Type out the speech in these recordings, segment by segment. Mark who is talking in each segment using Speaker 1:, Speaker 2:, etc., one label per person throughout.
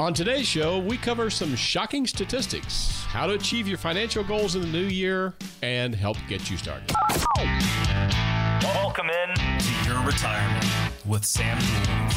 Speaker 1: On today's show, we cover some shocking statistics, how to achieve your financial goals in the new year, and help get you started.
Speaker 2: Welcome in to your retirement with Sam Jules.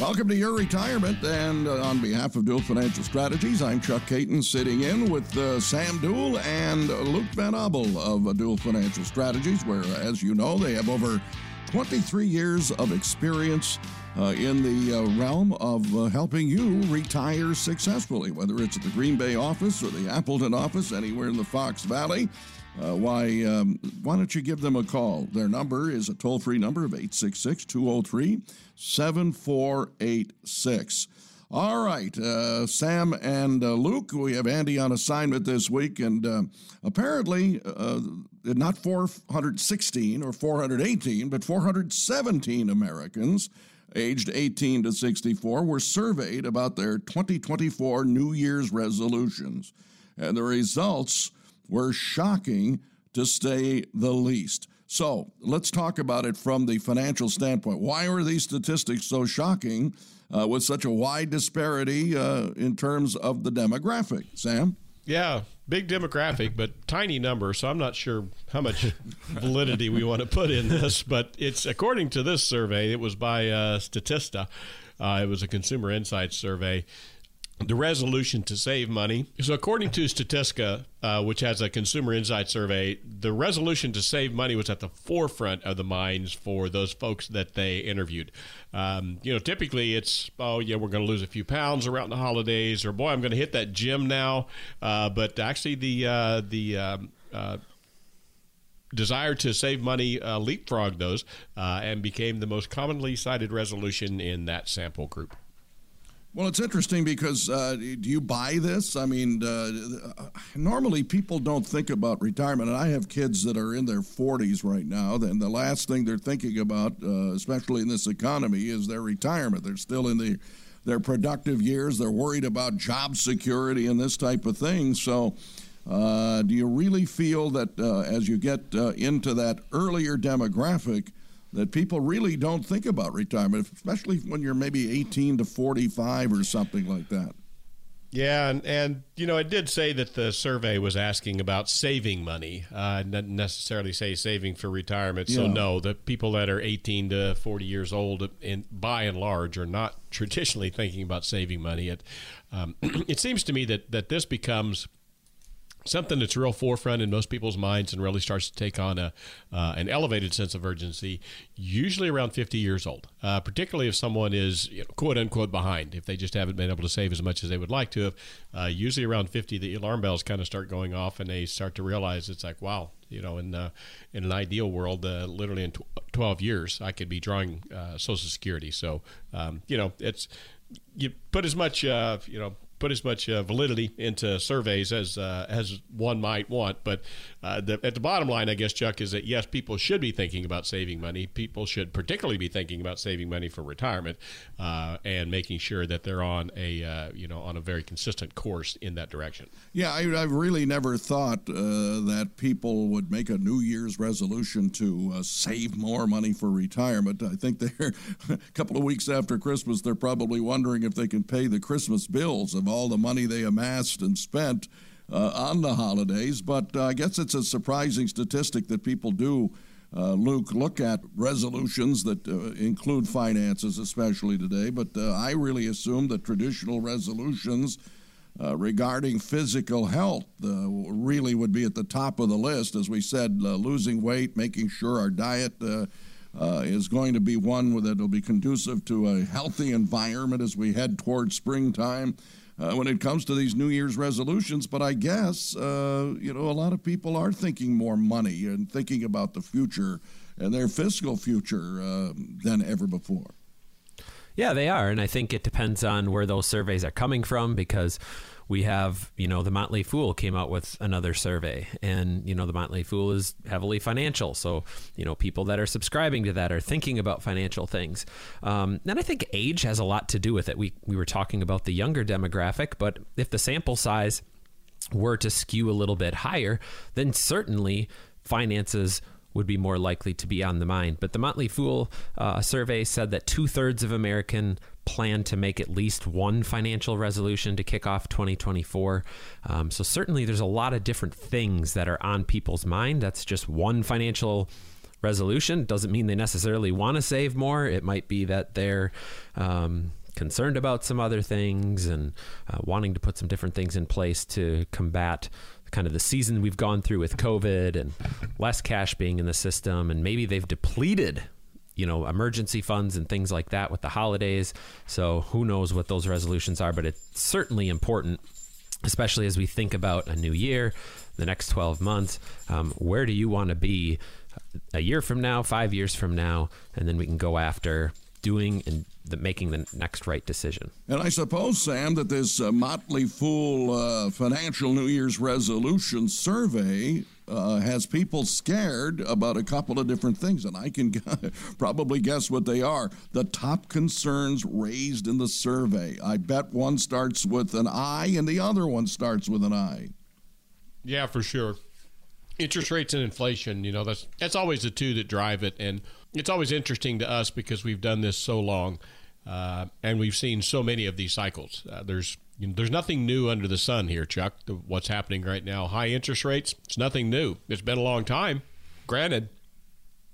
Speaker 3: Welcome to your retirement, and uh, on behalf of Duell Financial Strategies, I'm Chuck Caton, sitting in with uh, Sam Duell and Luke Van Abel of uh, Duell Financial Strategies, where, as you know, they have over 23 years of experience uh, in the uh, realm of uh, helping you retire successfully, whether it's at the Green Bay office or the Appleton office, anywhere in the Fox Valley. Uh, why, um, why don't you give them a call? Their number is a toll free number of 866 203 7486. All right, uh, Sam and uh, Luke, we have Andy on assignment this week, and uh, apparently uh, not 416 or 418, but 417 Americans aged 18 to 64 were surveyed about their 2024 New Year's resolutions, and the results were shocking to say the least. So let's talk about it from the financial standpoint. Why are these statistics so shocking uh, with such a wide disparity uh, in terms of the demographic? Sam?
Speaker 1: Yeah, big demographic, but tiny number. So I'm not sure how much validity we want to put in this. But it's according to this survey. It was by uh, Statista. Uh, it was a consumer insights survey the resolution to save money. So, according to Statista, uh, which has a consumer insight survey, the resolution to save money was at the forefront of the minds for those folks that they interviewed. Um, you know, typically it's, oh, yeah, we're going to lose a few pounds around the holidays, or boy, I'm going to hit that gym now. Uh, but actually, the, uh, the, um, uh, desire to save money uh, leapfrogged those uh, and became the most commonly cited resolution in that sample group.
Speaker 3: Well, it's interesting because uh, do you buy this? I mean, uh, normally people don't think about retirement, and I have kids that are in their 40s right now. And the last thing they're thinking about, uh, especially in this economy, is their retirement. They're still in the their productive years. They're worried about job security and this type of thing. So, uh, do you really feel that uh, as you get uh, into that earlier demographic? That people really don't think about retirement, especially when you're maybe 18 to 45 or something like that.
Speaker 1: Yeah, and, and you know, it did say that the survey was asking about saving money, uh, not necessarily say saving for retirement. So no, the people that are 18 to 40 years old, in, by and large, are not traditionally thinking about saving money. It um, it seems to me that that this becomes something that's real forefront in most people's minds and really starts to take on a uh, an elevated sense of urgency usually around 50 years old uh, particularly if someone is you know, quote unquote behind. If they just haven't been able to save as much as they would like to have uh, usually around 50 the alarm bells kind of start going off and they start to realize it's like wow you know in uh, in an ideal world uh, literally in tw- 12 years I could be drawing uh, social security. So um, you know it's you put as much you know put as much uh, validity into surveys as uh, as one might want. But uh, the, at the bottom line, I guess, Chuck, is that yes, people should be thinking about saving money. People should particularly be thinking about saving money for retirement uh, and making sure that they're on a uh, you know on a very consistent course in that direction.
Speaker 3: Yeah, I, have really never thought uh, that people would make a New Year's resolution to save more money for retirement. I think they're a couple of weeks after Christmas, they're probably wondering if they can pay the Christmas bills of all the money they amassed and spent uh, on the holidays. But uh, I guess it's a surprising statistic that people do. Uh, Luke, look at resolutions that uh, include finances, especially today. But uh, I really assume that traditional resolutions uh, regarding physical health really would be at the top of the list. As we said, losing weight, making sure our diet is going to be one that will be conducive to a healthy environment as we head towards springtime uh, when it comes to these New Year's resolutions. But I guess, uh, you know, a lot of people are thinking more money and thinking about the future and their fiscal future uh, than ever before.
Speaker 4: Yeah, they are. And I think it depends on where those surveys are coming from because we have, you know, the Motley Fool came out with another survey. And, you know, the Motley Fool is heavily financial. So, you know, people that are subscribing to that are thinking about financial things. Um, and I think age has a lot to do with it. We, we were talking about the younger demographic, but if the sample size were to skew a little bit higher, then certainly finances would be more likely to be on the mind. But the Motley Fool uh, survey said that two thirds of American plan to make at least one financial resolution to kick off 2024. Um, so certainly, there's a lot of different things that are on people's mind. That's just one financial resolution. Doesn't mean they necessarily want to save more. It might be that they're um, concerned about some other things and uh, wanting to put some different things in place to combat kind of the season we've gone through with COVID and less cash being in the system, and maybe they've depleted you know emergency funds and things like that with the holidays. So who knows what those resolutions are but it's certainly important especially as we think about a new year the next 12 months. Um, where do you want to be a year from now five years from now and then we can go after doing and the, making the next right decision.
Speaker 3: And I suppose, Sam, that this uh, Motley Fool uh, financial New Year's resolution survey uh, has people scared about a couple of different things, and I can probably guess what they are. The top concerns raised in the survey. I bet one starts with an I and the other one starts with an I.
Speaker 1: Yeah, for sure. Interest rates and inflation, you know, that's that's always the two that drive it and it's always interesting to us because we've done this so long, uh, and we've seen so many of these cycles. Uh, there's you know, there's nothing new under the sun here, Chuck. What's happening right now? High interest rates. It's nothing new. It's been a long time. Granted,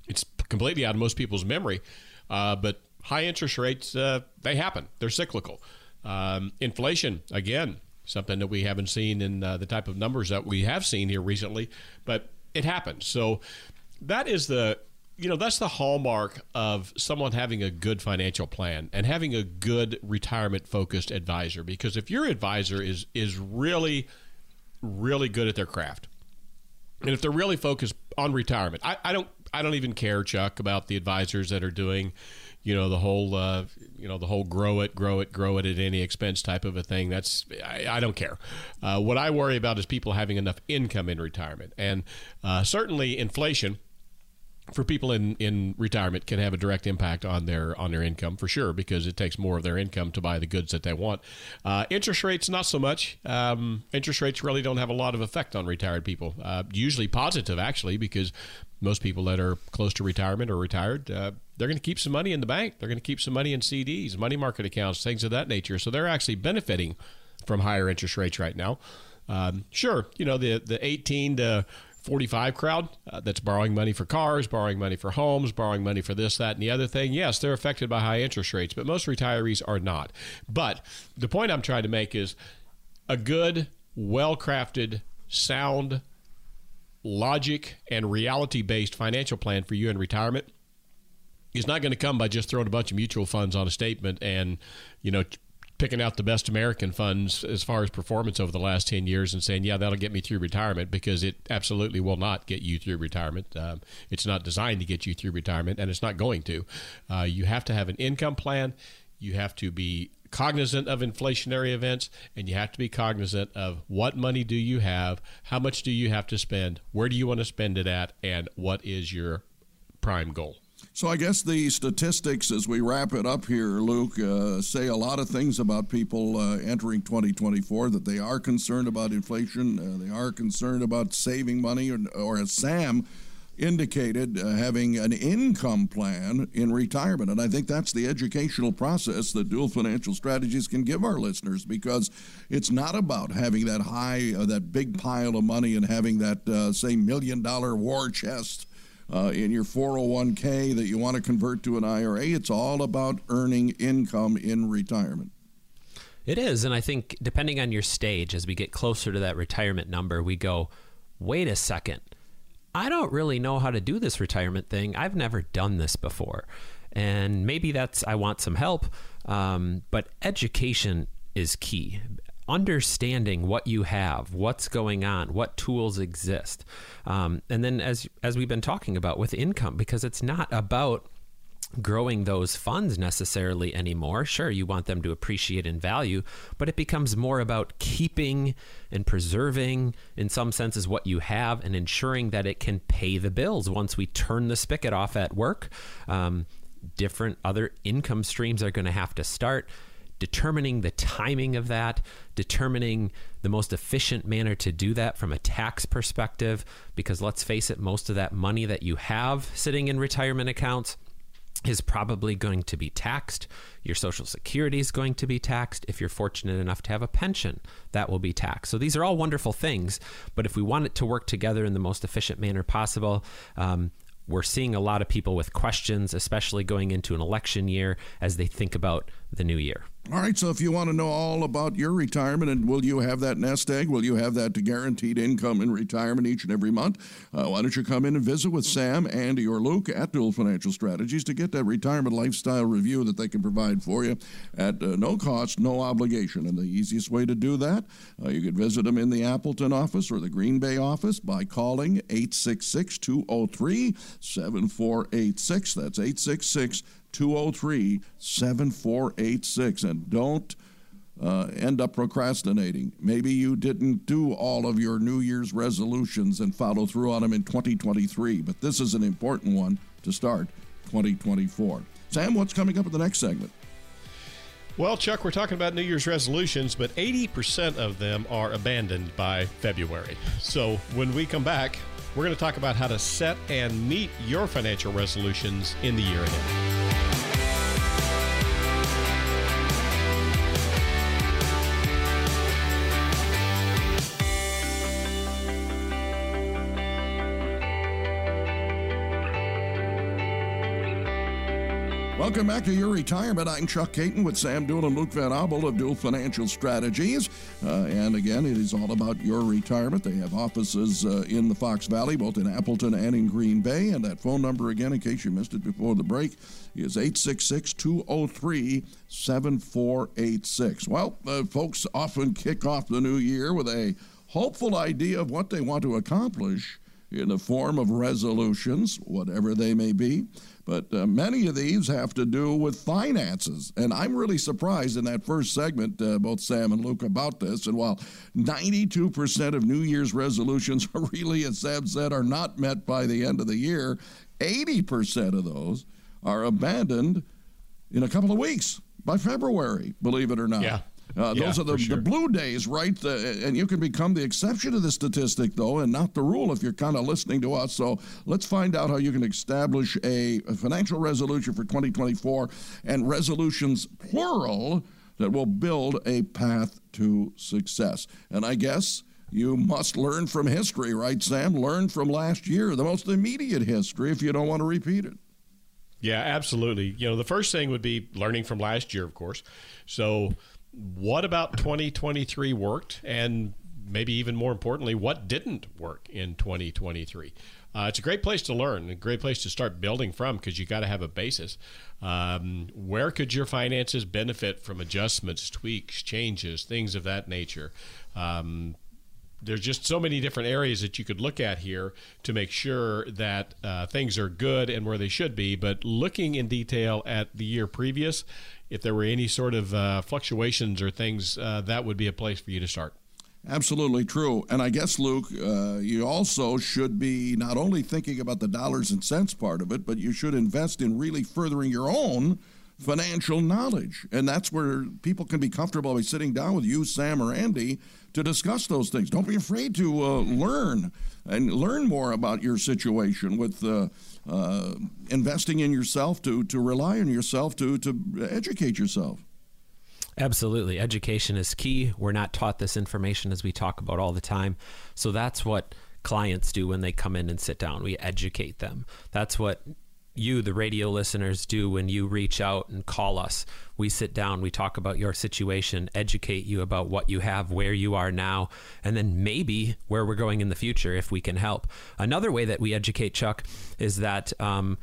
Speaker 1: it's completely out of most people's memory, uh, but high interest rates uh, they happen. They're cyclical. Um, inflation again, something that we haven't seen in uh, the type of numbers that we have seen here recently, but it happens. So that is the you know that's the hallmark of someone having a good financial plan and having a good retirement focused advisor. Because if your advisor is is really really good at their craft and if they're really focused on retirement i, I don't i don't even care chuck about the advisors that are doing you know the whole uh, you know the whole grow it grow it grow it at any expense type of a thing. That's i, I don't care. Uh, what i worry about is people having enough income in retirement. And uh, certainly inflation for people in, in retirement can have a direct impact on their on their income for sure because it takes more of their income to buy the goods that they want. Uh, interest rates not so much. Um, interest rates really don't have a lot of effect on retired people. Uh, usually positive actually because most people that are close to retirement or retired uh, they're going to keep some money in the bank. They're going to keep some money in CDs, money market accounts, things of that nature. So they're actually benefiting from higher interest rates right now. Um, sure, you know the the 18 to 45 crowd uh, that's borrowing money for cars, borrowing money for homes, borrowing money for this, that, and the other thing, yes, they're affected by high interest rates, but most retirees are not. But the point I'm trying to make is a good, well crafted, sound, logic, and reality based financial plan for you in retirement is not going to come by just throwing a bunch of mutual funds on a statement and, you know, picking out the best American funds as far as performance over the last 10 years and saying, yeah, that'll get me through retirement because it absolutely will not get you through retirement. Um, it's not designed to get you through retirement and it's not going to. Uh, you have to have an income plan. You have to be cognizant of inflationary events and you have to be cognizant of what money do you have, how much do you have to spend, where do you want to spend it at, and what is your prime goal.
Speaker 3: So I guess the statistics, as we wrap it up here, Luke, uh, say a lot of things about people uh, entering 2024. That they are concerned about inflation, uh, they are concerned about saving money, or, or as Sam indicated, uh, having an income plan in retirement. And I think that's the educational process that Duell financial strategies can give our listeners because it's not about having that high, uh, that big pile of money and having that, uh, say, million dollar war chest uh, in your 401k that you want to convert to an IRA. It's all about earning income in retirement.
Speaker 4: It is. And I think depending on your stage, as we get closer to that retirement number, we go, wait a second. I don't really know how to do this retirement thing. I've never done this before. And maybe that's, I want some help. Um, but education is key understanding what you have, what's going on, what tools exist, um, and then as as we've been talking about with income, because it's not about growing those funds necessarily anymore. Sure, you want them to appreciate in value, but it becomes more about keeping and preserving, in some senses, what you have and ensuring that it can pay the bills once we turn the spigot off at work. Um, different other income streams are going to have to start determining the timing of that, determining the most efficient manner to do that from a tax perspective, because let's face it, most of that money that you have sitting in retirement accounts is probably going to be taxed. Your Social Security is going to be taxed. If you're fortunate enough to have a pension, that will be taxed. So these are all wonderful things. But if we want it to work together in the most efficient manner possible, um, we're seeing a lot of people with questions, especially going into an election year as they think about the new year.
Speaker 3: All right, so if you want to know all about your retirement and will you have that nest egg? Will you have that guaranteed income in retirement each and every month? Uh, why don't you come in and visit with Sam, Andy, or Luke at Duell Financial Strategies to get that retirement lifestyle review that they can provide for you at uh, no cost, no obligation. And the easiest way to do that, uh, you could visit them in the Appleton office or the Green Bay office by calling 866 203 7486. That's 866 203 7486. And don't uh, end up procrastinating. Maybe you didn't do all of your New Year's resolutions and follow through on them in 2023, but this is an important one to start 2024. Sam, what's coming up in the next segment?
Speaker 1: Well, Chuck, we're talking about New Year's resolutions, but 80% of them are abandoned by February. So when we come back, we're going to talk about how to set and meet your financial resolutions in the year ahead.
Speaker 3: Welcome back to your retirement. I'm Chuck Caton with Sam Duell and Luke Van Abel of Duell Financial Strategies. Uh, and again, it is all about your retirement. They have offices uh, in the Fox Valley, both in Appleton and in Green Bay. And that phone number, again, in case you missed it before the break, is 866 203 7486. Well, uh, folks often kick off the new year with a hopeful idea of what they want to accomplish in the form of resolutions, whatever they may be. But uh, many of these have to do with finances. And I'm really surprised in that first segment, uh, both Sam and Luke, about this. And while 92% of New Year's resolutions are really, as Sam said, are not met by the end of the year, 80% of those are abandoned in a couple of weeks by February, believe it or not.
Speaker 1: Yeah.
Speaker 3: Uh,
Speaker 1: yeah,
Speaker 3: those are the,
Speaker 1: sure.
Speaker 3: the blue days, right? And you can become the exception to the statistic, though, and not the rule if you're kind of listening to us. So let's find out how you can establish a, a financial resolution for 2024 and resolutions, plural, that will build a path to success. And I guess you must learn from history, right, Sam? Learn from last year, the most immediate history, if you don't want to repeat it.
Speaker 1: Yeah, absolutely. You know, the first thing would be learning from last year, of course. So what about 2023 worked? And maybe even more importantly what didn't work in 2023 uh, it's a great place to learn a great place to start building from because you got to have a basis. Um, where could your finances benefit from adjustments tweaks changes things of that nature? Um, there's just so many different areas that you could look at here to make sure that uh, things are good and where they should be. But looking in detail at the year previous, if there were any sort of uh, fluctuations or things, uh, that would be a place for you to start.
Speaker 3: Absolutely true. And I guess, Luke, uh, you also should be not only thinking about the dollars and cents part of it, but you should invest in really furthering your own financial knowledge. And that's where people can be comfortable by sitting down with you, Sam, or Andy to discuss those things. Don't be afraid to uh, learn and learn more about your situation with uh, uh, investing in yourself to, to rely on yourself to, to educate yourself.
Speaker 4: Absolutely. Education is key. We're not taught this information as we talk about all the time. So that's what clients do when they come in and sit down. We educate them. That's what you, the radio listeners, do when you reach out and call us. We sit down, we talk about your situation, educate you about what you have, where you are now, and then maybe where we're going in the future if we can help. Another way that we educate Chuck is that. Um,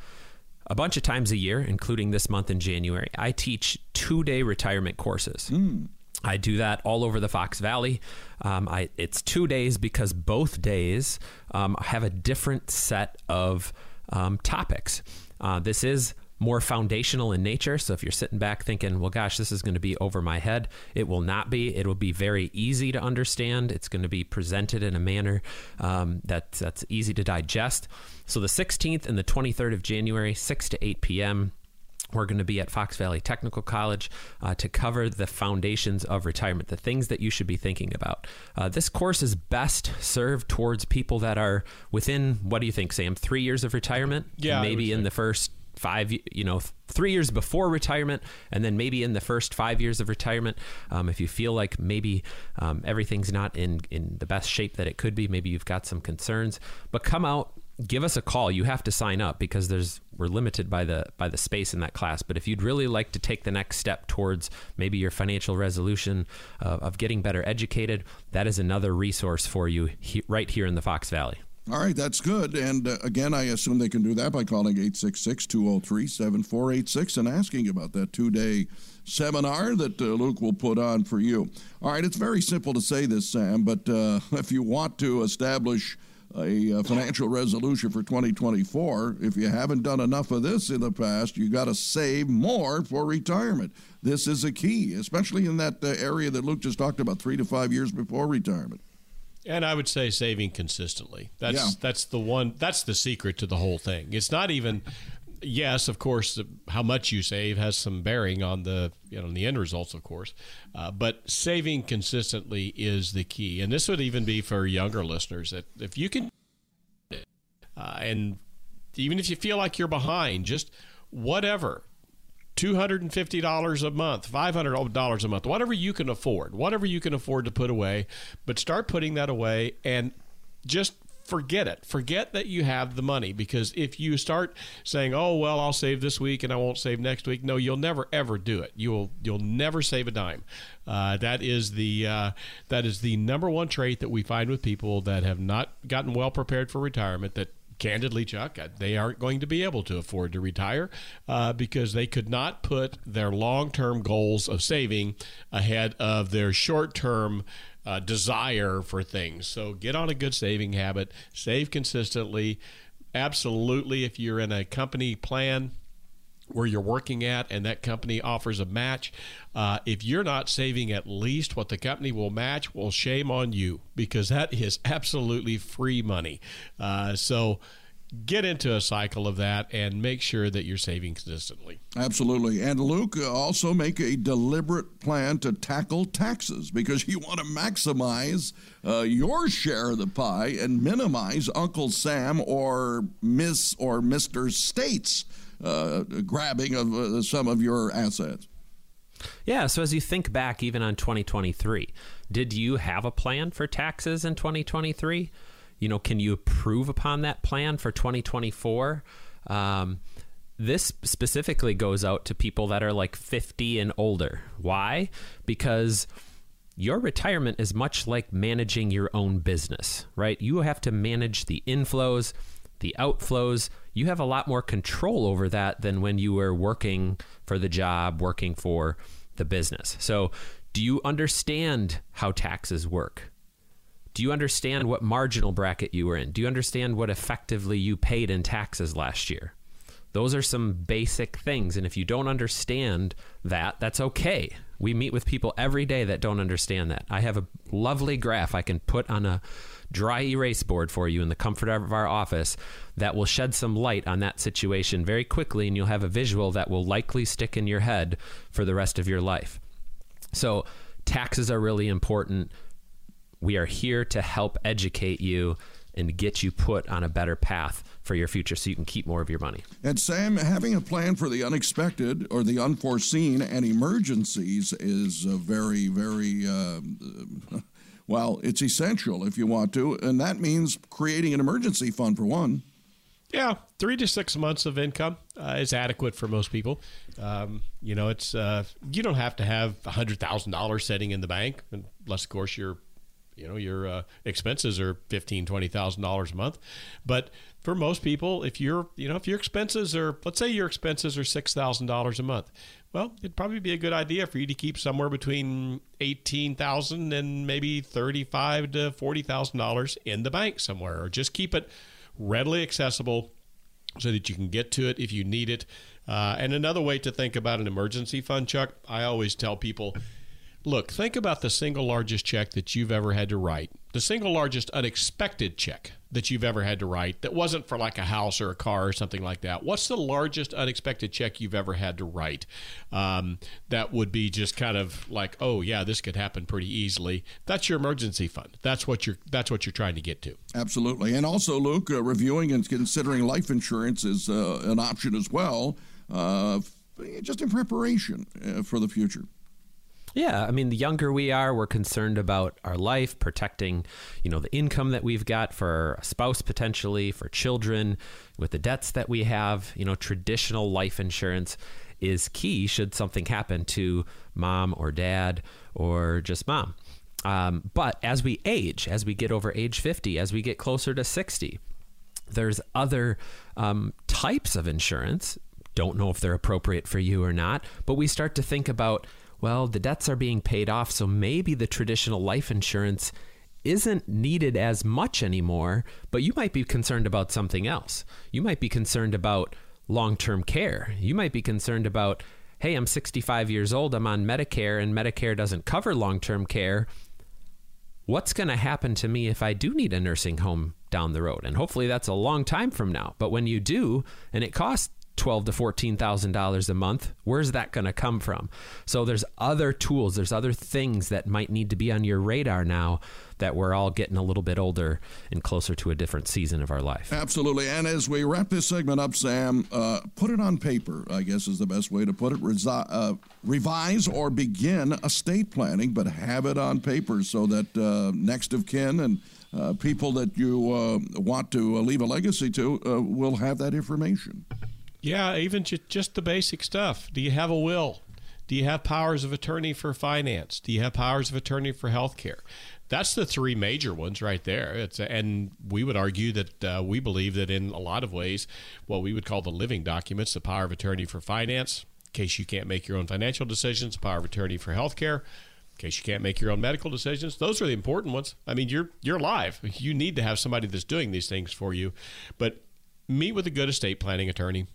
Speaker 4: a bunch of times a year, including this month in January, I teach two day retirement courses. Mm. I do that all over the Fox Valley. Um, I, it's two days because both days um, have a different set of um, topics. Uh, this is more foundational in nature. So if you're sitting back thinking, well, gosh, this is going to be over my head, it will not be. It will be very easy to understand. It's going to be presented in a manner um, that, that's easy to digest. So the 16th and the 23rd of January, 6 to 8 p.m., we're going to be at Fox Valley Technical College uh, to cover the foundations of retirement, the things that you should be thinking about. Uh, this course is best served towards people that are within, what do you think, Sam, three years of retirement?
Speaker 1: Yeah.
Speaker 4: Maybe in the first five, you know, three years before retirement, and then maybe in the first five years of retirement. Um, if you feel like maybe um, everything's not in, in the best shape that it could be, maybe you've got some concerns, but come out give us a call. You have to sign up because there's we're limited by the by the space in that class. But if you'd really like to take the next step towards maybe your financial resolution uh, of getting better educated, that is another resource for you he, right here in the Fox Valley.
Speaker 3: All right, that's good. And uh, again, I assume they can do that by calling 866 203 7486 and asking about that two day seminar that uh, Luke will put on for you. All right, it's very simple to say this, Sam, but uh, if you want to establish a, financial resolution for 2024. If you haven't done enough of this in the past, you got to save more for retirement. This is a key, especially in that uh, area that Luke just talked about, three to five years before retirement.
Speaker 1: And I would say saving consistently. That's
Speaker 3: yeah.
Speaker 1: that's the one. That's the secret to the whole thing. It's not even yes, of course, how much you save has some bearing on the you know on the end results, of course. Uh, but saving consistently is the key, and this would even be for younger listeners that if you can, uh, and even if you feel like you're behind, just whatever. $250 a month, $500 a month, whatever you can afford, whatever you can afford to put away, but start putting that away and just forget it. Forget that you have the money because if you start saying, "Oh, well, I'll save this week and I won't save next week," no, you'll never ever do it. You will you'll never save a dime. Uh, that is the uh, that is the number one trait that we find with people that have not gotten well prepared for retirement. That candidly, Chuck, uh, they aren't going to be able to afford to retire uh, because they could not put their long term goals of saving ahead of their short term uh, desire for things. So get on a good saving habit, save consistently. Absolutely, if you're in a company plan, where you're working at and that company offers a match. Uh, if you're not saving at least what the company will match, well, shame on you because that is absolutely free money. Uh, so get into a cycle of that and make sure that you're saving consistently.
Speaker 3: Absolutely. And Luke, uh, also make a deliberate plan to tackle taxes because you want to maximize uh, your share of the pie and minimize Uncle Sam or Miss or Mr. State's uh, grabbing of uh, some of your assets.
Speaker 4: Yeah, so as you think back even on 2023, did you have a plan for taxes in 2023? You know, can you improve upon that plan for 2024? Um, this specifically goes out to people that are like 50 and older. Why? Because your retirement is much like managing your own business, right? You have to manage the inflows, the outflows. You have a lot more control over that than when you were working for the job, working for the business. So, do you understand how taxes work? Do you understand what marginal bracket you were in? Do you understand what effectively you paid in taxes last year? Those are some basic things. And if you don't understand that, that's okay. We meet with people every day that don't understand that. I have a lovely graph I can put on a dry erase board for you in the comfort of our office that will shed some light on that situation very quickly, and you'll have a visual that will likely stick in your head for the rest of your life. So, taxes are really important. We are here to help educate you and get you put on a better path for your future so you can keep more of your money.
Speaker 3: And Sam, having a plan for the unexpected or the unforeseen and emergencies is very, very, uh, well, it's essential if you want to. And that means creating an emergency fund for one.
Speaker 1: Yeah, three to six months of income uh, is adequate for most people. Um, you know, it's uh, you don't have to have hundred thousand dollars sitting in the bank, unless, of course, you're you know your uh, expenses are fifteen twenty thousand dollars a month. But for most people if you're you know if your expenses are let's say your expenses are six thousand dollars a month well it'd probably be a good idea for you to keep somewhere between eighteen thousand and maybe thirty five to forty thousand dollars in the bank somewhere or just keep it readily accessible so that you can get to it if you need it. Uh, and another way to think about an emergency fund chuck i always tell people look, think about the single largest check that you've ever had to write, the single largest unexpected check that you've ever had to write that wasn't for like a house or a car or something like that. What's the largest unexpected check you've ever had to write um, that would be just kind of like, oh yeah, this could happen pretty easily? That's your emergency fund. That's what you're. That's what you're trying to get to.
Speaker 3: Absolutely, and also Luke, uh, reviewing and considering life insurance is uh, an option as well, uh, just in preparation uh, for the future.
Speaker 4: Yeah, I mean, the younger we are, we're concerned about our life, protecting, you know, the income that we've got for a spouse potentially, for children, with the debts that we have. You know, traditional life insurance is key should something happen to mom or dad or just mom. Um, but as we age, as we get over age 50, as we get closer to 60, there's other um, types of insurance. Don't know if they're appropriate for you or not, but we start to think about well, the debts are being paid off, so maybe the traditional life insurance isn't needed as much anymore, but you might be concerned about something else. You might be concerned about long term care. You might be concerned about, hey, I'm 65 years old, I'm on Medicare, and Medicare doesn't cover long term care. What's going to happen to me if I do need a nursing home down the road? And hopefully that's a long time from now. But when you do, and it costs twelve to fourteen thousand dollars a month. Where's that going to come from? So there's other tools, there's other things that might need to be on your radar now that we're all getting a little bit older and closer to a different season of our life.
Speaker 3: Absolutely. And as we wrap this segment up, Sam, uh, put it on paper. I guess is the best way to put it. Resi- uh, revise or begin estate planning, but have it on paper so that uh, next of kin and uh, people that you uh, want to leave a legacy to uh, will have that information.
Speaker 1: Yeah, even just the basic stuff. Do you have a will? Do you have powers of attorney for finance? Do you have powers of attorney for health care? That's the three major ones right there. It's and we would argue that uh, we believe that in a lot of ways, what we would call the living documents, the power of attorney for finance, in case you can't make your own financial decisions, power of attorney for health care, in case you can't make your own medical decisions. Those are the important ones. I mean, you're you're alive. You need to have somebody that's doing these things for you. But meet with a good estate planning attorney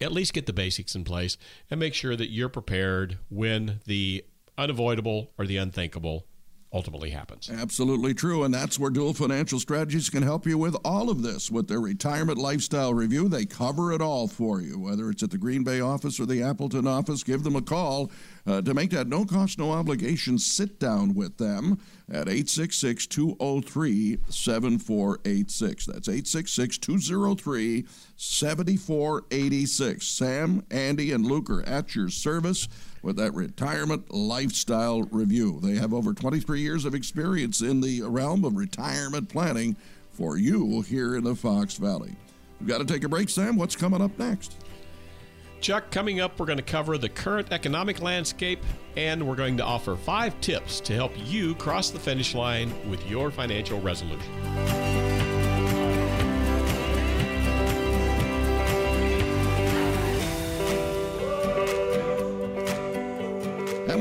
Speaker 1: at least get the basics in place and make sure that you're prepared when the unavoidable or the unthinkable ultimately happens.
Speaker 3: Absolutely true. And that's where Duell Financial Strategies can help you with all of this. With their retirement lifestyle review, they cover it all for you. Whether it's at the Green Bay office or the Appleton office, give them a call uh, to make that no cost, no obligation sit down with them at 866 203 7486. That's 866 203 7486. Sam, Andy, and Luke are at your service with that retirement lifestyle review. They have over 23 years of experience in the realm of retirement planning for you here in the Fox Valley. We've got to take a break, Sam. What's coming up next?
Speaker 1: Chuck, coming up, we're going to cover the current economic landscape and we're going to offer five tips to help you cross the finish line with your financial resolution.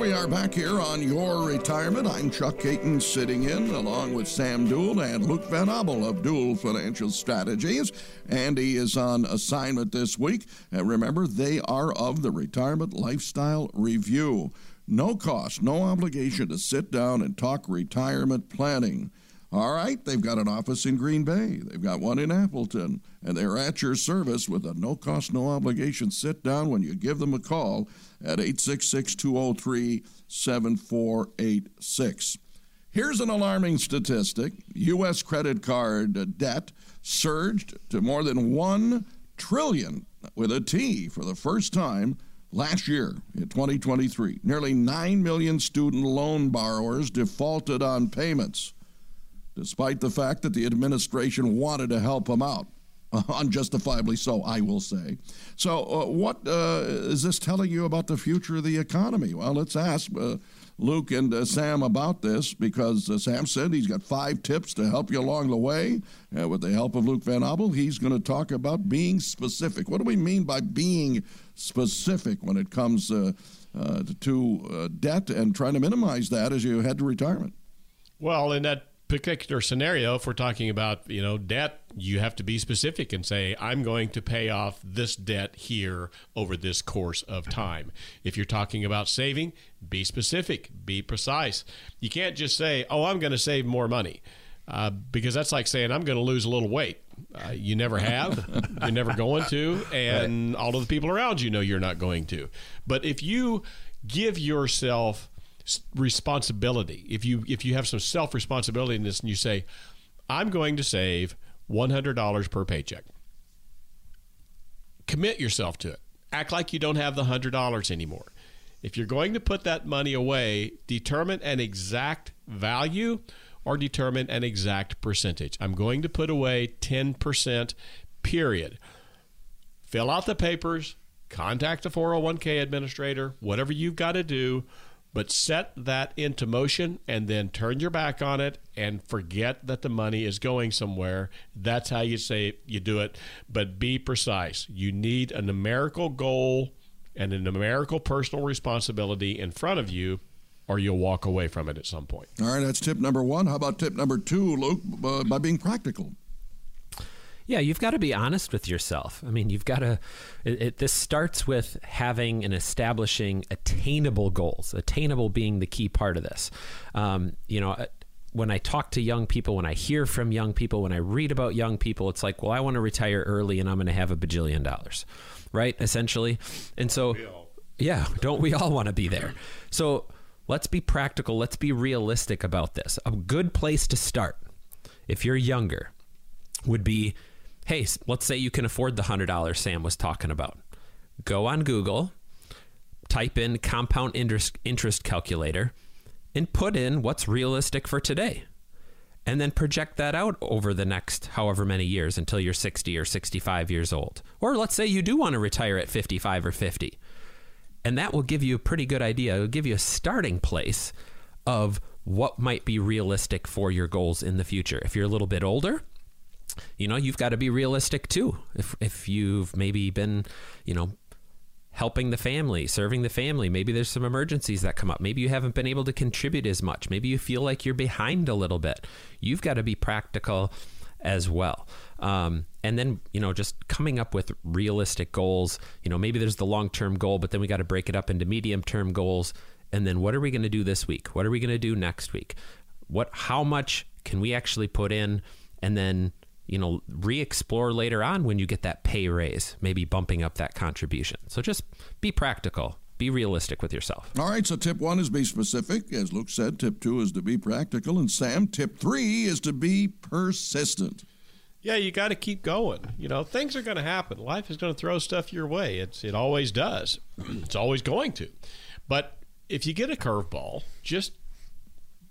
Speaker 3: We are back here on Your Retirement. I'm Chuck Caton sitting in along with Sam Duell and Luke Van Obel of Duell Financial Strategies. Andy is on assignment this week. And remember, they are of the Retirement Lifestyle Review. No cost, no obligation to sit down and talk retirement planning. All right, they've got an office in Green Bay, they've got one in Appleton, and they're at your service with a no cost, no obligation sit down when you give them a call at 866 203 7486. Here's an alarming statistic U.S. credit card debt surged to more than 1 trillion with a T for the first time last year in 2023. Nearly 9 million student loan borrowers defaulted on payments, despite the fact that the administration wanted to help them out. unjustifiably so, I will say. So, uh, what uh, is this telling you about the future of the economy? Well, let's ask uh, Luke and uh, Sam about this because uh, Sam said he's got five tips to help you along the way. Uh, with the help of Luke Van Obel, he's going to talk about being specific. What do we mean by being specific when it comes to debt and trying to minimize that as you head to retirement?
Speaker 1: Well, in that particular scenario, if we're talking about you know debt, you have to be specific and say, "I'm going to pay off this debt here over this course of time." If you're talking about saving, be specific, be precise. You can't just say, "Oh, I'm going to save more money," uh, because that's like saying, "I'm going to lose a little weight." Uh, you never have, you're never going to, and all of the people around you know you're not going to. But if you give yourself responsibility. If you if you have some self responsibility in this, and you say, "I'm going to save one hundred dollars per paycheck," commit yourself to it. Act like you don't have the hundred dollars anymore. If you're going to put that money away, determine an exact value or determine an exact percentage. I'm going to put away 10%, period. Fill out the papers, contact the 401k administrator, whatever you've got to do but set that into motion and then turn your back on it and forget that the money is going somewhere. That's how you say you do it. But be precise. You need a numerical goal and a numerical personal responsibility in front of you, or you'll walk away from it at some point.
Speaker 3: All right, that's tip number one. How about tip number two, Luke? Uh, by being practical.
Speaker 4: Yeah, you've got to be honest with yourself. I mean, you've got to. It, it, this starts with having and establishing attainable goals. Attainable being the key part of this. Um, you know, uh, when I talk to young people, when I hear from young people, when I read about young people, it's like, well, I want to retire early and I'm going to have a bajillion dollars, right? Essentially, and so, yeah, don't we all want to be there? So let's be practical. Let's be realistic about this. A good place to start, if you're younger, would be hey, let's say you can afford the $100 Sam was talking about. Go on Google, type in compound interest, calculator, and put in what's realistic for today. And then project that out over the next however many years until you're 60 or 65 years old. Or let's say you do want to retire at 55 or 50. And that will give you a pretty good idea. It will give you a starting place of what might be realistic for your goals in the future. If you're a little bit older, you know, you've got to be realistic too. If if you've maybe been, you know, helping the family, serving the family, maybe there's some emergencies that come up. Maybe you haven't been able to contribute as much. Maybe you feel like you're behind a little bit. You've got to be practical as well. Um, and then, you know, just coming up with realistic goals. You know, maybe there's the long term goal, but then we got to break it up into medium term goals. And then what are we going to do this week? What are we going to do next week? What, how much can we actually put in? And then you know, re-explore later on when you get that pay raise, maybe bumping up that contribution. So just be practical. Be realistic with yourself.
Speaker 3: All right, so tip one is be specific. As Luke said, tip two is to be practical. And Sam, tip three is to be persistent.
Speaker 1: Yeah, you got to keep going. You know, things are going to happen. Life is going to throw stuff your way. It's it always does. it's always going to. But if you get a curveball, just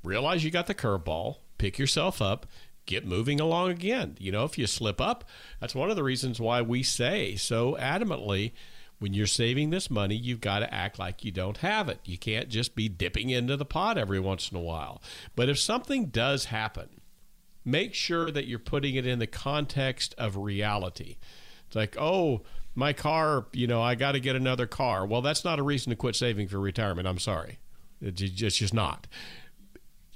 Speaker 1: realize you got the curveball, pick yourself up, get moving along again. You know, if you slip up, that's one of the reasons why we say so adamantly when you're saving this money, you've got to act like you don't have it. You can't just be dipping into the pot every once in a while. But if something does happen, make sure that you're putting it in the context of reality. It's like, oh, my car, you know, I got to get another car. Well, that's not a reason to quit saving for retirement. I'm sorry. It's just not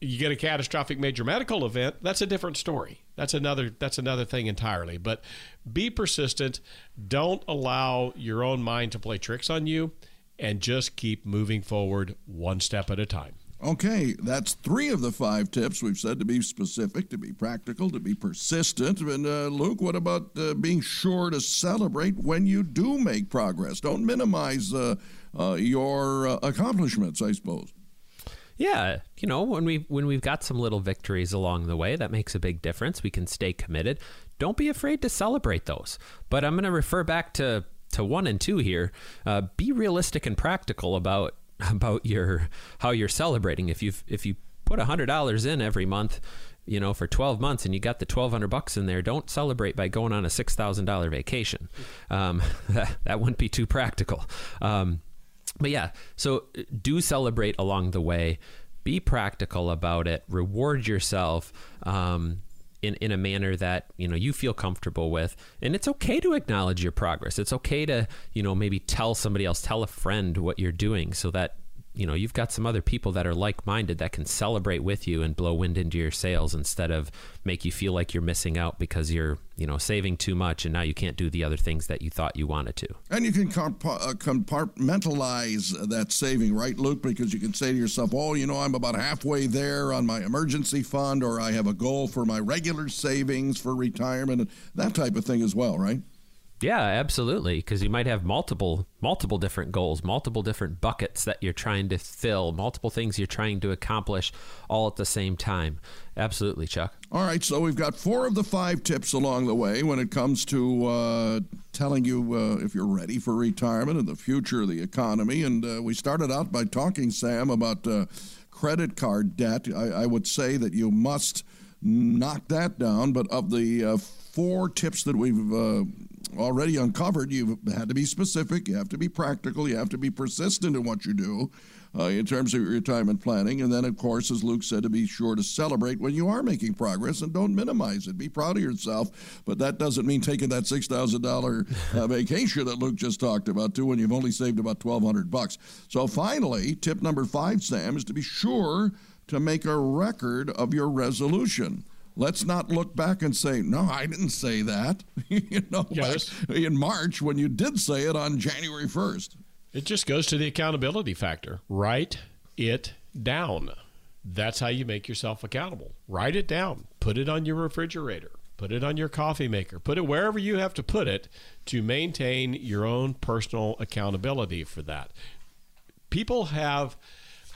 Speaker 1: you get a catastrophic major medical event that's a different story that's another that's another thing entirely but be persistent don't allow your own mind to play tricks on you and just keep moving forward one step at a time
Speaker 3: Okay, that's three of the five tips we've said to be specific, to be practical, to be persistent. And uh, Luke, what about uh, being sure to celebrate when you do make progress? Don't minimize uh, uh your uh, accomplishments, I suppose.
Speaker 4: Yeah, you know, when we when we've got some little victories along the way, that makes a big difference. We can stay committed. Don't be afraid to celebrate those. But I'm going to refer back to to one and two here. Uh, be realistic and practical about about your how you're celebrating. If you if you put hundred dollars in every month, you know, for 12 months and you got the 1200 bucks in there, don't celebrate by going on a $6,000 vacation. Um, that, that wouldn't be too practical. Um, but yeah, so uh, do celebrate along the way. Be practical about it. Reward yourself. Um, in, in a manner that you know you feel comfortable with and it's okay to acknowledge your progress it's okay to you know maybe tell somebody else tell a friend what you're doing so that you know you've got some other people that are like-minded that can celebrate with you and blow wind into your sails instead of make you feel like you're missing out because you're you know saving too much and now you can't do the other things that you thought you wanted to.
Speaker 3: And you can uh, compartmentalize that saving right luke? Because you can say to yourself oh you know i'm about halfway there on my emergency fund or i have a goal for my regular savings for retirement and that type of thing as well right
Speaker 4: yeah, absolutely. Because you might have multiple, multiple different goals, multiple different buckets that you're trying to fill, multiple things you're trying to accomplish all at the same time. Absolutely, Chuck.
Speaker 3: All right, so we've got four of the five tips along the way when it comes to uh, telling you uh, if you're ready for retirement and the future of the economy. And uh, we started out by talking, Sam, about uh, credit card debt. I, I, would say that you must knock that down. But of the uh, four tips that we've uh, already uncovered, you've had to be specific, you have to be practical, you have to be persistent in what you do uh, in terms of your retirement planning. And then, of course, as Luke said, to be sure to celebrate when you are making progress and don't minimize it. Be proud of yourself, but that doesn't mean taking that $6,000 uh, vacation that Luke just talked about, too, when you've only saved about 1200 bucks. So, finally, tip number five, Sam, is to be sure to make a record of your resolution. Let's not look back and say, no, I didn't say that. you know, yes. in March when you did say it on January 1st.
Speaker 1: It just goes to the accountability factor. Write it down. That's how you make yourself accountable. Write it down. Put it on your refrigerator. Put it on your coffee maker. Put it wherever you have to put it to maintain your own personal accountability for that. People have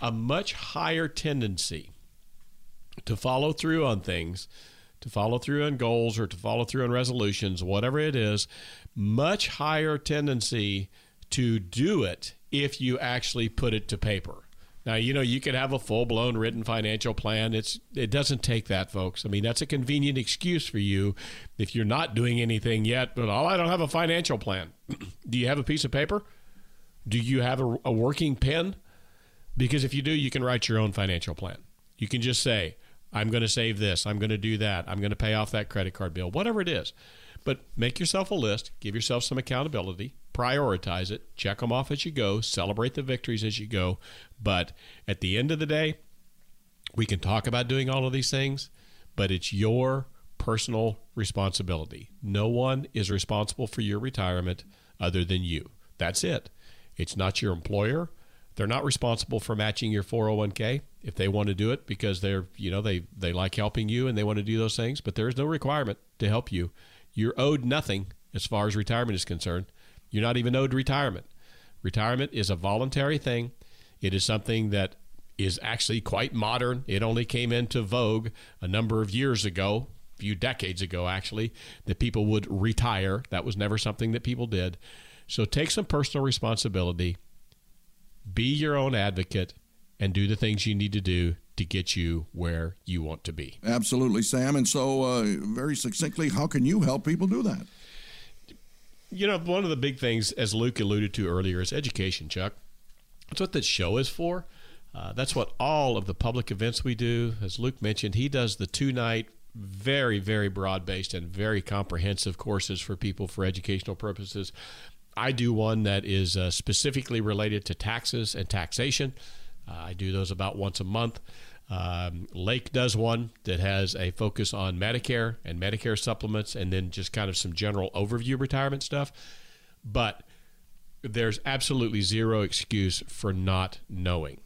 Speaker 1: a much higher tendency to follow through on things, to follow through on goals or to follow through on resolutions, whatever it is, much higher tendency to do it if you actually put it to paper. Now, you know, you can have a full blown written financial plan. It's it doesn't take that, folks. I mean, that's a convenient excuse for you if you're not doing anything yet, but oh, I don't have a financial plan. do you have a piece of paper? Do you have a, a working pen? Because if you do, you can write your own financial plan. You can just say, I'm going to save this. I'm going to do that. I'm going to pay off that credit card bill, whatever it is. But make yourself a list, give yourself some accountability, prioritize it, check them off as you go, celebrate the victories as you go. But at the end of the day, we can talk about doing all of these things, but it's your personal responsibility. No one is responsible for your retirement other than you. That's it. It's not your employer. They're not responsible for matching your 401k if they want to do it because they're, you know, they they like helping you and they want to do those things, but there is no requirement to help you. You're owed nothing as far as retirement is concerned. You're not even owed retirement. Retirement is a voluntary thing. It is something that is actually quite modern. It only came into vogue a number of years ago, a few decades ago actually, that people would retire. That was never something that people did. So take some personal responsibility be your own advocate and do the things you need to do to get you where you want to be.
Speaker 3: Absolutely, Sam. And so, uh, very succinctly, how can you help people do that?
Speaker 1: You know, one of the big things, as Luke alluded to earlier, is education, Chuck. That's what this show is for. Uh, that's what all of the public events we do. As Luke mentioned, he does the two night, very, very broad based and very comprehensive courses for people for educational purposes. I do one that is uh, specifically related to taxes and taxation. Uh, I do those about once a month. Um, Lake does one that has a focus on Medicare and Medicare supplements, and then just kind of some general overview retirement stuff. But there's absolutely zero excuse for not knowing.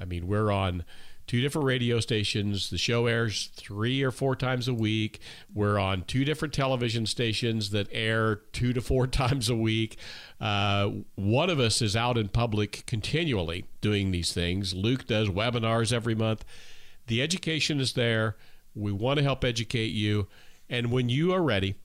Speaker 1: I mean, we're on two different radio stations. The show airs three or four times a week. We're on two different television stations that air two to four times a week. Uh, one of us is out in public continually doing these things. Luke does webinars every month. The education is there. We want to help educate you. And when you are ready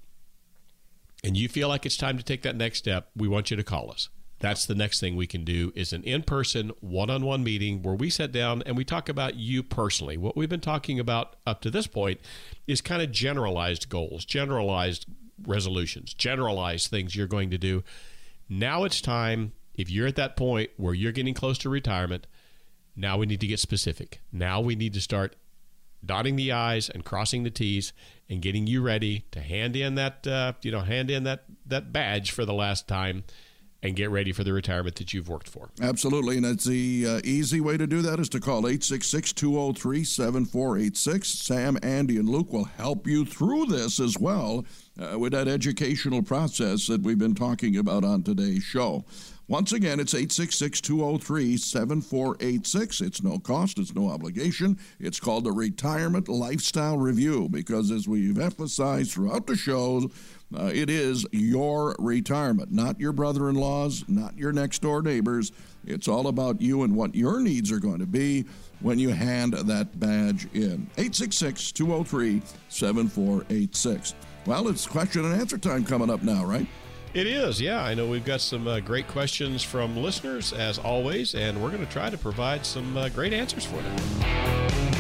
Speaker 1: and you feel like it's time to take that next step, we want you to call us that's the next thing we can do is an in-person one-on-one meeting where we sit down and we talk about you personally. What we've been talking about up to this point is kind of generalized goals generalized resolutions generalized things you're going to do. Now it's time if you're at that point where you're getting close to retirement now we need to get specific. Now we need to start dotting the i's and crossing the t's and getting you ready to hand in that uh, you know hand in that that badge for the last time and get ready for the retirement that you've worked for.
Speaker 3: Absolutely. And it's the uh, easy way to do that is to call 866 203 7486. Sam, Andy, and Luke will help you through this as well uh, with that educational process that we've been talking about on today's show. Once again, it's 866 203 7486. It's no cost, it's no obligation. It's called the Retirement Lifestyle Review because, as we've emphasized throughout the show, uh, it is your retirement, not your brother in law's, not your next door neighbor's. It's all about you and what your needs are going to be when you hand that badge in. 866 203 7486. Well, it's question and answer time coming up now, right?
Speaker 1: It is, yeah. I know we've got some uh, great questions from listeners, as always, and we're going to try to provide some uh, great answers for them.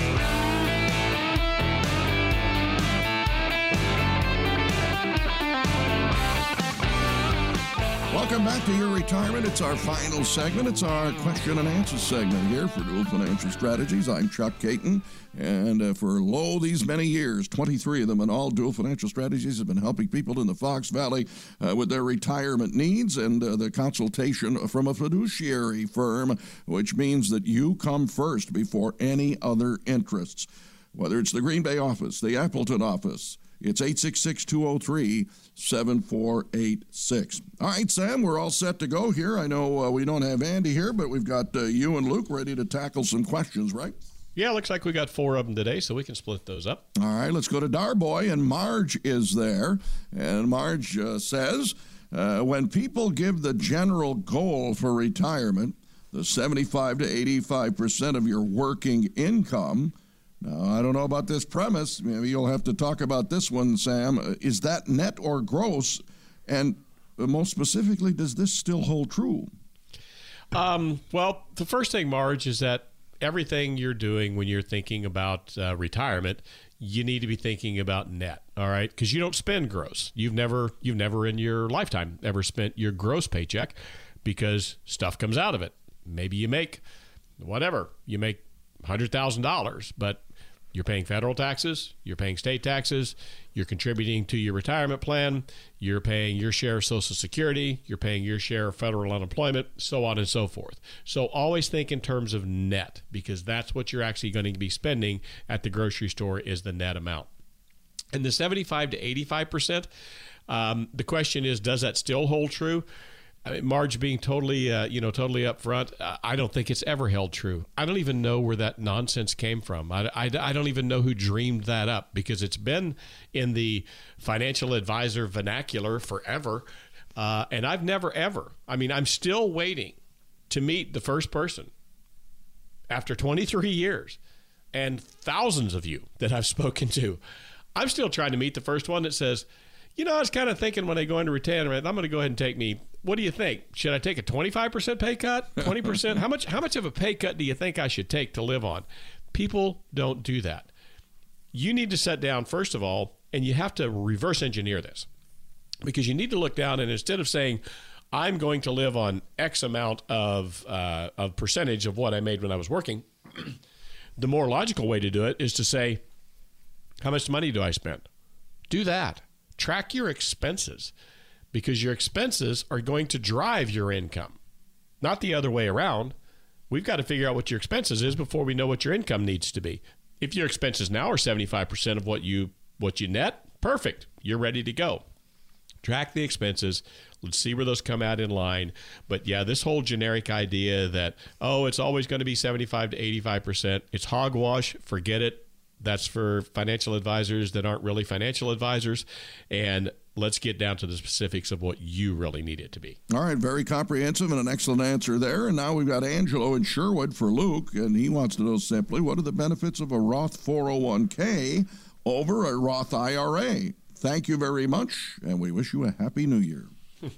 Speaker 3: Welcome back to your retirement. It's our final segment. It's our question and answer segment here for Duell Financial Strategies. I'm Chuck Caton, and uh, for lo these many years, 23 of them, and all Duell Financial Strategies have been helping people in the Fox Valley uh, with their retirement needs and uh, the consultation from a fiduciary firm, which means that you come first before any other interests. Whether it's the Green Bay office, the Appleton office, it's 866 203 7486. All right, Sam, we're all set to go here. I know uh, we don't have Andy here, but we've got uh, you and Luke ready to tackle some questions, right?
Speaker 1: Yeah, looks like we got four of them today, so we can split those up.
Speaker 3: All right, let's go to Darboy, and Marge is there. And Marge uh, says uh, when people give the general goal for retirement, the 75 to 85 percent of your working income, now, I don't know about this premise. Maybe you'll have to talk about this one, Sam. Uh, Is that net or gross? And uh, most specifically, does this still hold true?
Speaker 1: Um, well, the first thing, Marge, is that everything you're doing when you're thinking about uh, retirement, you need to be thinking about net. All right, because you don't spend gross. You've never, you've never in your lifetime ever spent your gross paycheck because stuff comes out of it. Maybe you make whatever you make hundred thousand dollars, but you're paying federal taxes, you're paying state taxes, you're contributing to your retirement plan, you're paying your share of Social Security, you're paying your share of federal unemployment, so on and so forth. So always think in terms of net because that's what you're actually going to be spending at the grocery store is the net amount. And the 75 to 85 percent, um, the question is, does that still hold true? I mean, Marge being totally, uh, you know, totally upfront, I don't think it's ever held true. I don't even know where that nonsense came from. I, I, I don't even know who dreamed that up because it's been in the financial advisor vernacular forever. Uh, and I've never, ever, I mean, I'm still waiting to meet the first person after 23 years and thousands of you that I've spoken to. I'm still trying to meet the first one that says, you know, I was kind of thinking when I go into retirement, I'm going to go ahead and take me. What do you think? Should I take a 25% pay cut? 20%? how much? How much of a pay cut do you think I should take to live on? People don't do that. You need to set down first of all, and you have to reverse engineer this because you need to look down and instead of saying, "I'm going to live on X amount of uh, of percentage of what I made when I was working," the more logical way to do it is to say, "How much money do I spend?" Do that track your expenses because your expenses are going to drive your income, not the other way around. We've got to figure out what your expenses is before we know what your income needs to be. If your expenses now are 75% of what you what you net, perfect. You're ready to go. Track the expenses. Let's see where those come out in line. But yeah, this whole generic idea that oh, it's always going to be 75 to 85%, it's hogwash. Forget it that's for financial advisors that aren't really financial advisors. And let's get down to the specifics of what you really need it to be.
Speaker 3: All right, very comprehensive and an excellent answer there. And now we've got Angelo in Sherwood for Luke, and he wants to know simply what are the benefits of a Roth 401k over a Roth IRA? Thank you very much, and we wish you a happy new year.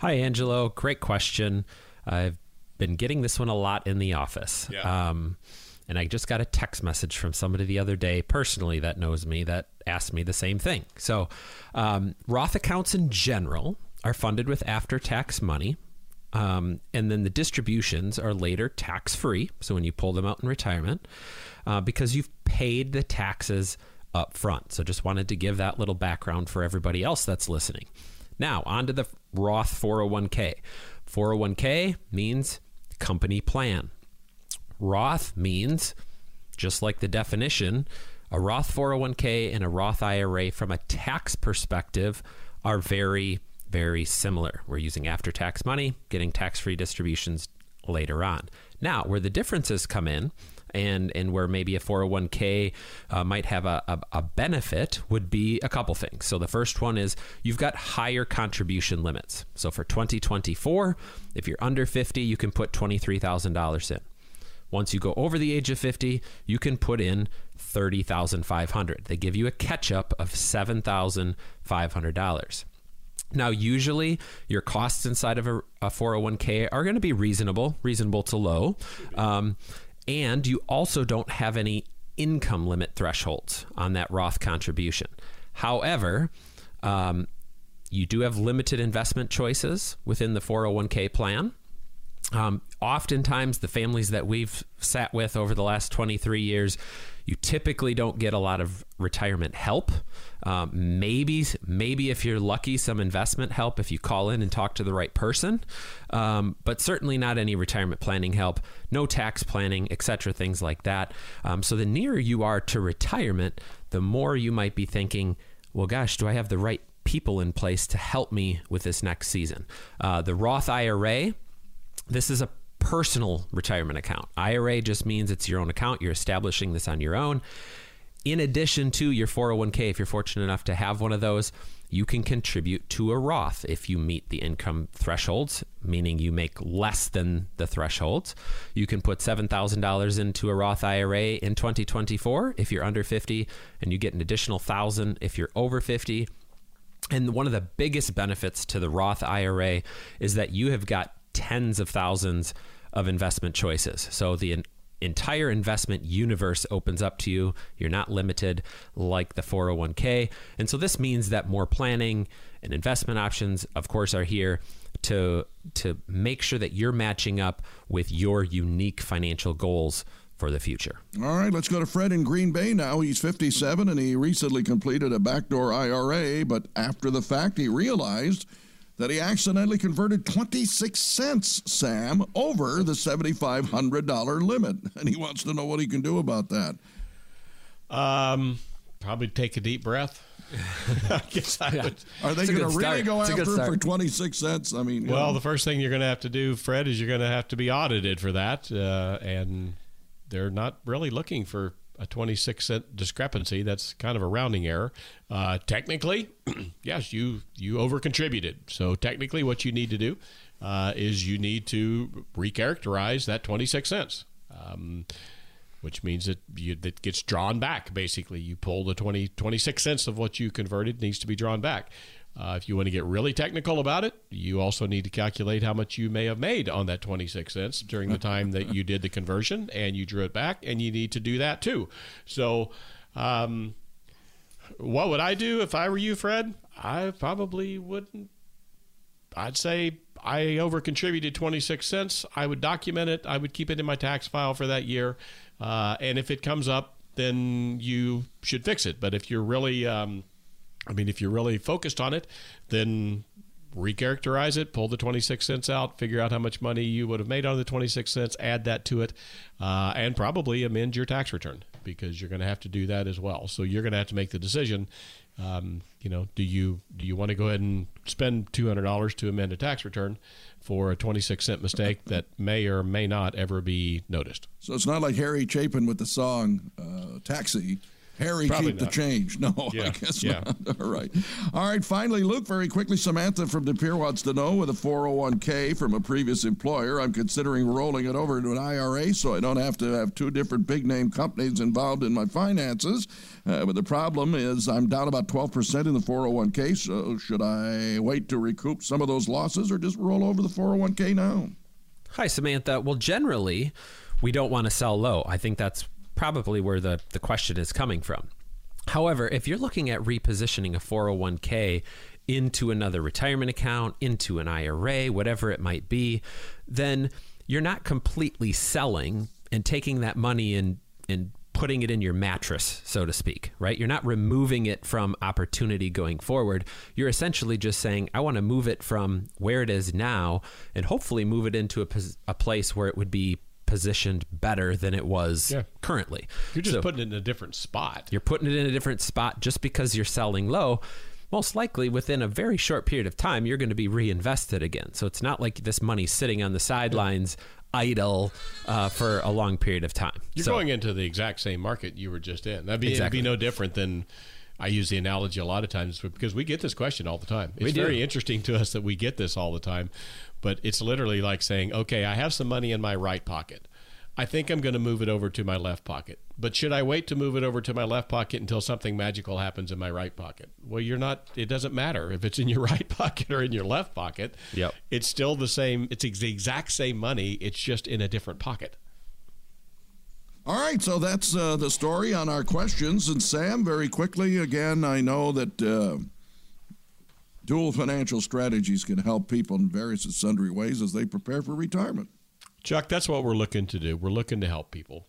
Speaker 4: Hi, Angelo. Great question. I've been getting this one a lot in the office.
Speaker 1: Yeah.
Speaker 4: Um, and I just got a text message from somebody the other day, personally, that knows me, that asked me the same thing. So, um, Roth accounts in general are funded with after tax money. Um, and then the distributions are later tax free. So, when you pull them out in retirement, uh, because you've paid the taxes up front. So, just wanted to give that little background for everybody else that's listening. Now, on to the Roth 401k. 401k means company plan. Roth means, just like the definition, a Roth 401k and a Roth IRA from a tax perspective are very, very similar. We're using after tax money, getting tax free distributions later on. Now, where the differences come in, and and where maybe a 401k uh, might have a, a, a, benefit would be a couple things. So the first one is you've got higher contribution limits. So for 2024, if you're under 50, you can put $23,000 in. Once you go over the age of 50, you can put in 30,500. They give you a catch up of $7,500. Now, usually your costs inside of a, a 401k are going to be reasonable, reasonable to low. Um, and you also don't have any income limit thresholds on that Roth contribution. However, um, you do have limited investment choices within the 401k plan. Um, oftentimes, the families that we've sat with over the last 23 years, you typically don't get a lot of retirement help. Um, maybe, maybe if you're lucky, some investment help if you call in and talk to the right person. Um, but certainly not any retirement planning help, no tax planning, etc. Things like that. Um, so the nearer you are to retirement, the more you might be thinking, well, gosh, do I have the right people in place to help me with this next season? Uh, the Roth IRA this is a personal retirement account. IRA just means it's your own account. You're establishing this on your own. In addition to your 401k, if you're fortunate enough to have one of those, you can contribute to a Roth if you meet the income thresholds, meaning you make less than the thresholds. You can put $7,000 into a Roth IRA in 2024 if you're under 50, and you get an additional 1000 if you're over 50. And one of the biggest benefits to the Roth IRA is that you have got tens of thousands of investment choices. So the entire investment universe opens up to you. You're not limited like the 401k. And so this means that more planning and investment options, of course, are here to to make sure that you're matching up with your unique financial goals for the future.
Speaker 3: All right, let's go to Fred in Green Bay now. He's 57 and he recently completed a backdoor IRA, but after the fact he realized that he accidentally converted 26 cents, Sam, over the $7,500 limit. And he wants to know what he can do about that.
Speaker 1: Um, probably take a deep breath. I guess I would.
Speaker 3: Are they going to really go it's after him for 26 cents? I mean,
Speaker 1: well, know. the first thing you're going to have to do, Fred, is you're going to have to be audited for that. Uh, and they're not really looking for a 26 cent discrepancy. That's kind of a rounding error. Uh, technically, yes, you you over contributed. So technically, what you need to do uh, is you need to recharacterize that 26 cents. Um, which means that you, that gets drawn back. Basically, you pull the 20, 26 cents of what you converted needs to be drawn back. Uh, if you want to get really technical about it, you also need to calculate how much you may have made on that 26 cents during the time that you did the conversion and you drew it back, and you need to do that too. So, um, what would I do if I were you, Fred? I probably wouldn't. I'd say I over contributed 26 cents. I would document it. I would keep it in my tax file for that year. Uh, and if it comes up, then you should fix it. But if you're really, um, I mean, if you're really focused on it, then recharacterize it, pull the 26 cents out, figure out how much money you would have made on the 26 cents, add that to it, uh, and probably amend your tax return because you're going to have to do that as well. So you're going to have to make the decision. Um, you know, do you do you want to go ahead and spend two hundred dollars to amend a tax return for a twenty six cent mistake that may or may not ever be noticed?
Speaker 3: So it's not like Harry Chapin with the song uh, "Taxi." Harry, Probably keep not. the change. No, yeah. I guess yeah. not. All right. All right. Finally, Luke, very quickly, Samantha from De Pere wants to know with a 401k from a previous employer, I'm considering rolling it over to an IRA so I don't have to have two different big name companies involved in my finances. Uh, but the problem is I'm down about 12% in the 401k. So should I wait to recoup some of those losses or just roll over the 401k now?
Speaker 4: Hi, Samantha. Well, generally, we don't want to sell low. I think that's probably where the, the question is coming from. However, if you're looking at repositioning a 401k into another retirement account, into an IRA, whatever it might be, then you're not completely selling and taking that money and and putting it in your mattress, so to speak, right? You're not removing it from opportunity going forward. You're essentially just saying, I want to move it from where it is now and hopefully move it into a, a place where it would be positioned better than it was yeah. currently.
Speaker 1: You're just so putting it in a different spot.
Speaker 4: You're putting it in a different spot just because you're selling low most likely within a very short period of time, you're going to be reinvested again. So it's not like this money sitting on the sidelines idle uh, for a long period of time.
Speaker 1: You're
Speaker 4: so,
Speaker 1: going into the exact same market you were just in. That'd be, exactly. be no different than. I use the analogy a lot of times because we get this question all the time. It's very interesting to us that we get this all the time, but it's literally like saying, "Okay, I have some money in my right pocket. I think I'm going to move it over to my left pocket. But should I wait to move it over to my left pocket until something magical happens in my right pocket? Well, you're not. It doesn't matter if it's in your right pocket or in your left pocket.
Speaker 4: Yep.
Speaker 1: It's still the same. It's the exact same money. It's just in a different pocket.
Speaker 3: All right, so that's uh, the story on our questions. And Sam, very quickly, again, I know that uh, Duell financial strategies can help people in various and sundry ways as they prepare for retirement.
Speaker 1: Chuck, that's what we're looking to do. We're looking to help people.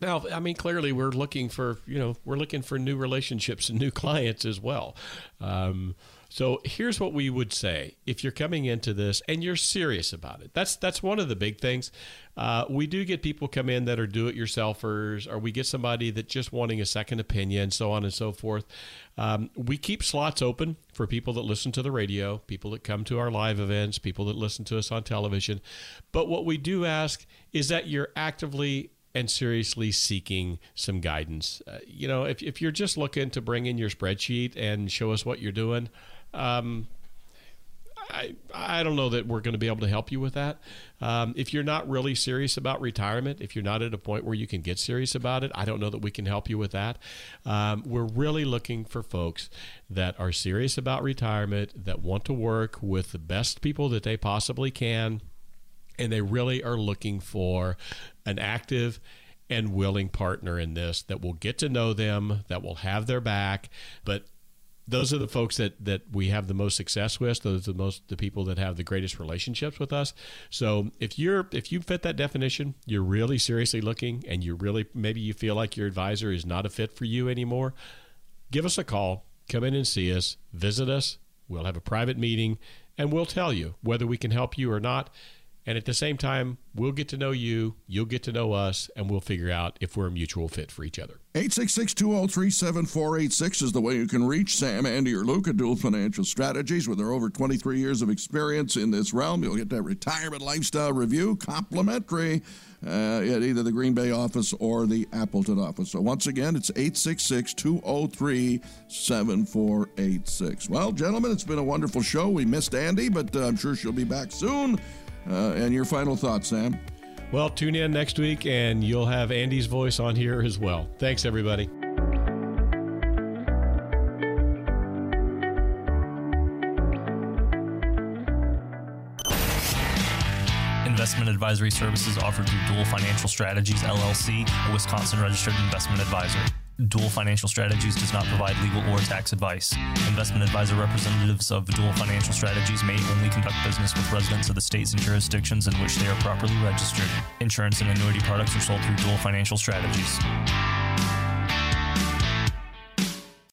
Speaker 1: Now, I mean, clearly, we're looking for you know we're looking for new relationships and new clients as well. Um, so here's what we would say if you're coming into this and you're serious about it. That's that's one of the big things. Uh, we do get people come in that are do-it-yourselfers, or we get somebody that just wanting a second opinion, so on and so forth. Um, we keep slots open for people that listen to the radio, people that come to our live events, people that listen to us on television. But what we do ask is that you're actively and seriously seeking some guidance. Uh, you know, if, if you're just looking to bring in your spreadsheet and show us what you're doing, um, I, I don't know that we're going to be able to help you with that. Um, if you're not really serious about retirement, if you're not at a point where you can get serious about it, I don't know that we can help you with that. Um, we're really looking for folks that are serious about retirement, that want to work with the best people that they possibly can, and they really are looking for an active and willing partner in this that will get to know them, that will have their back, but those are the folks that that we have the most success with. Those are the most the people that have the greatest relationships with us. So if you're if you fit that definition, you're really seriously looking, and you really maybe you feel like your advisor is not a fit for you anymore. Give us a call. Come in and see us. Visit us. We'll have a private meeting, and we'll tell you whether we can help you or not. And at the same time, we'll get to know you, you'll get to know us, and we'll figure out if we're a mutual fit for each other.
Speaker 3: 866 203 7486 is the way you can reach Sam, Andy, or Luca, Duell Financial Strategies. With their over 23 years of experience in this realm, you'll get that retirement lifestyle review complimentary uh, at either the Green Bay office or the Appleton office. So once again, it's 866 203 7486. Well, gentlemen, it's been a wonderful show. We missed Andy, but uh, I'm sure she'll be back soon. Uh, and your final thoughts, Sam?
Speaker 1: Well, tune in next week and you'll have Andy's voice on here as well. Thanks, everybody.
Speaker 2: Investment advisory services offered through Duell Financial Strategies LLC, a Wisconsin registered investment advisor. Duell Financial Strategies does not provide legal or tax advice. Investment advisor representatives of Duell Financial Strategies may only conduct business with residents of the states and jurisdictions in which they are properly registered. Insurance and annuity products are sold through Duell Financial Strategies.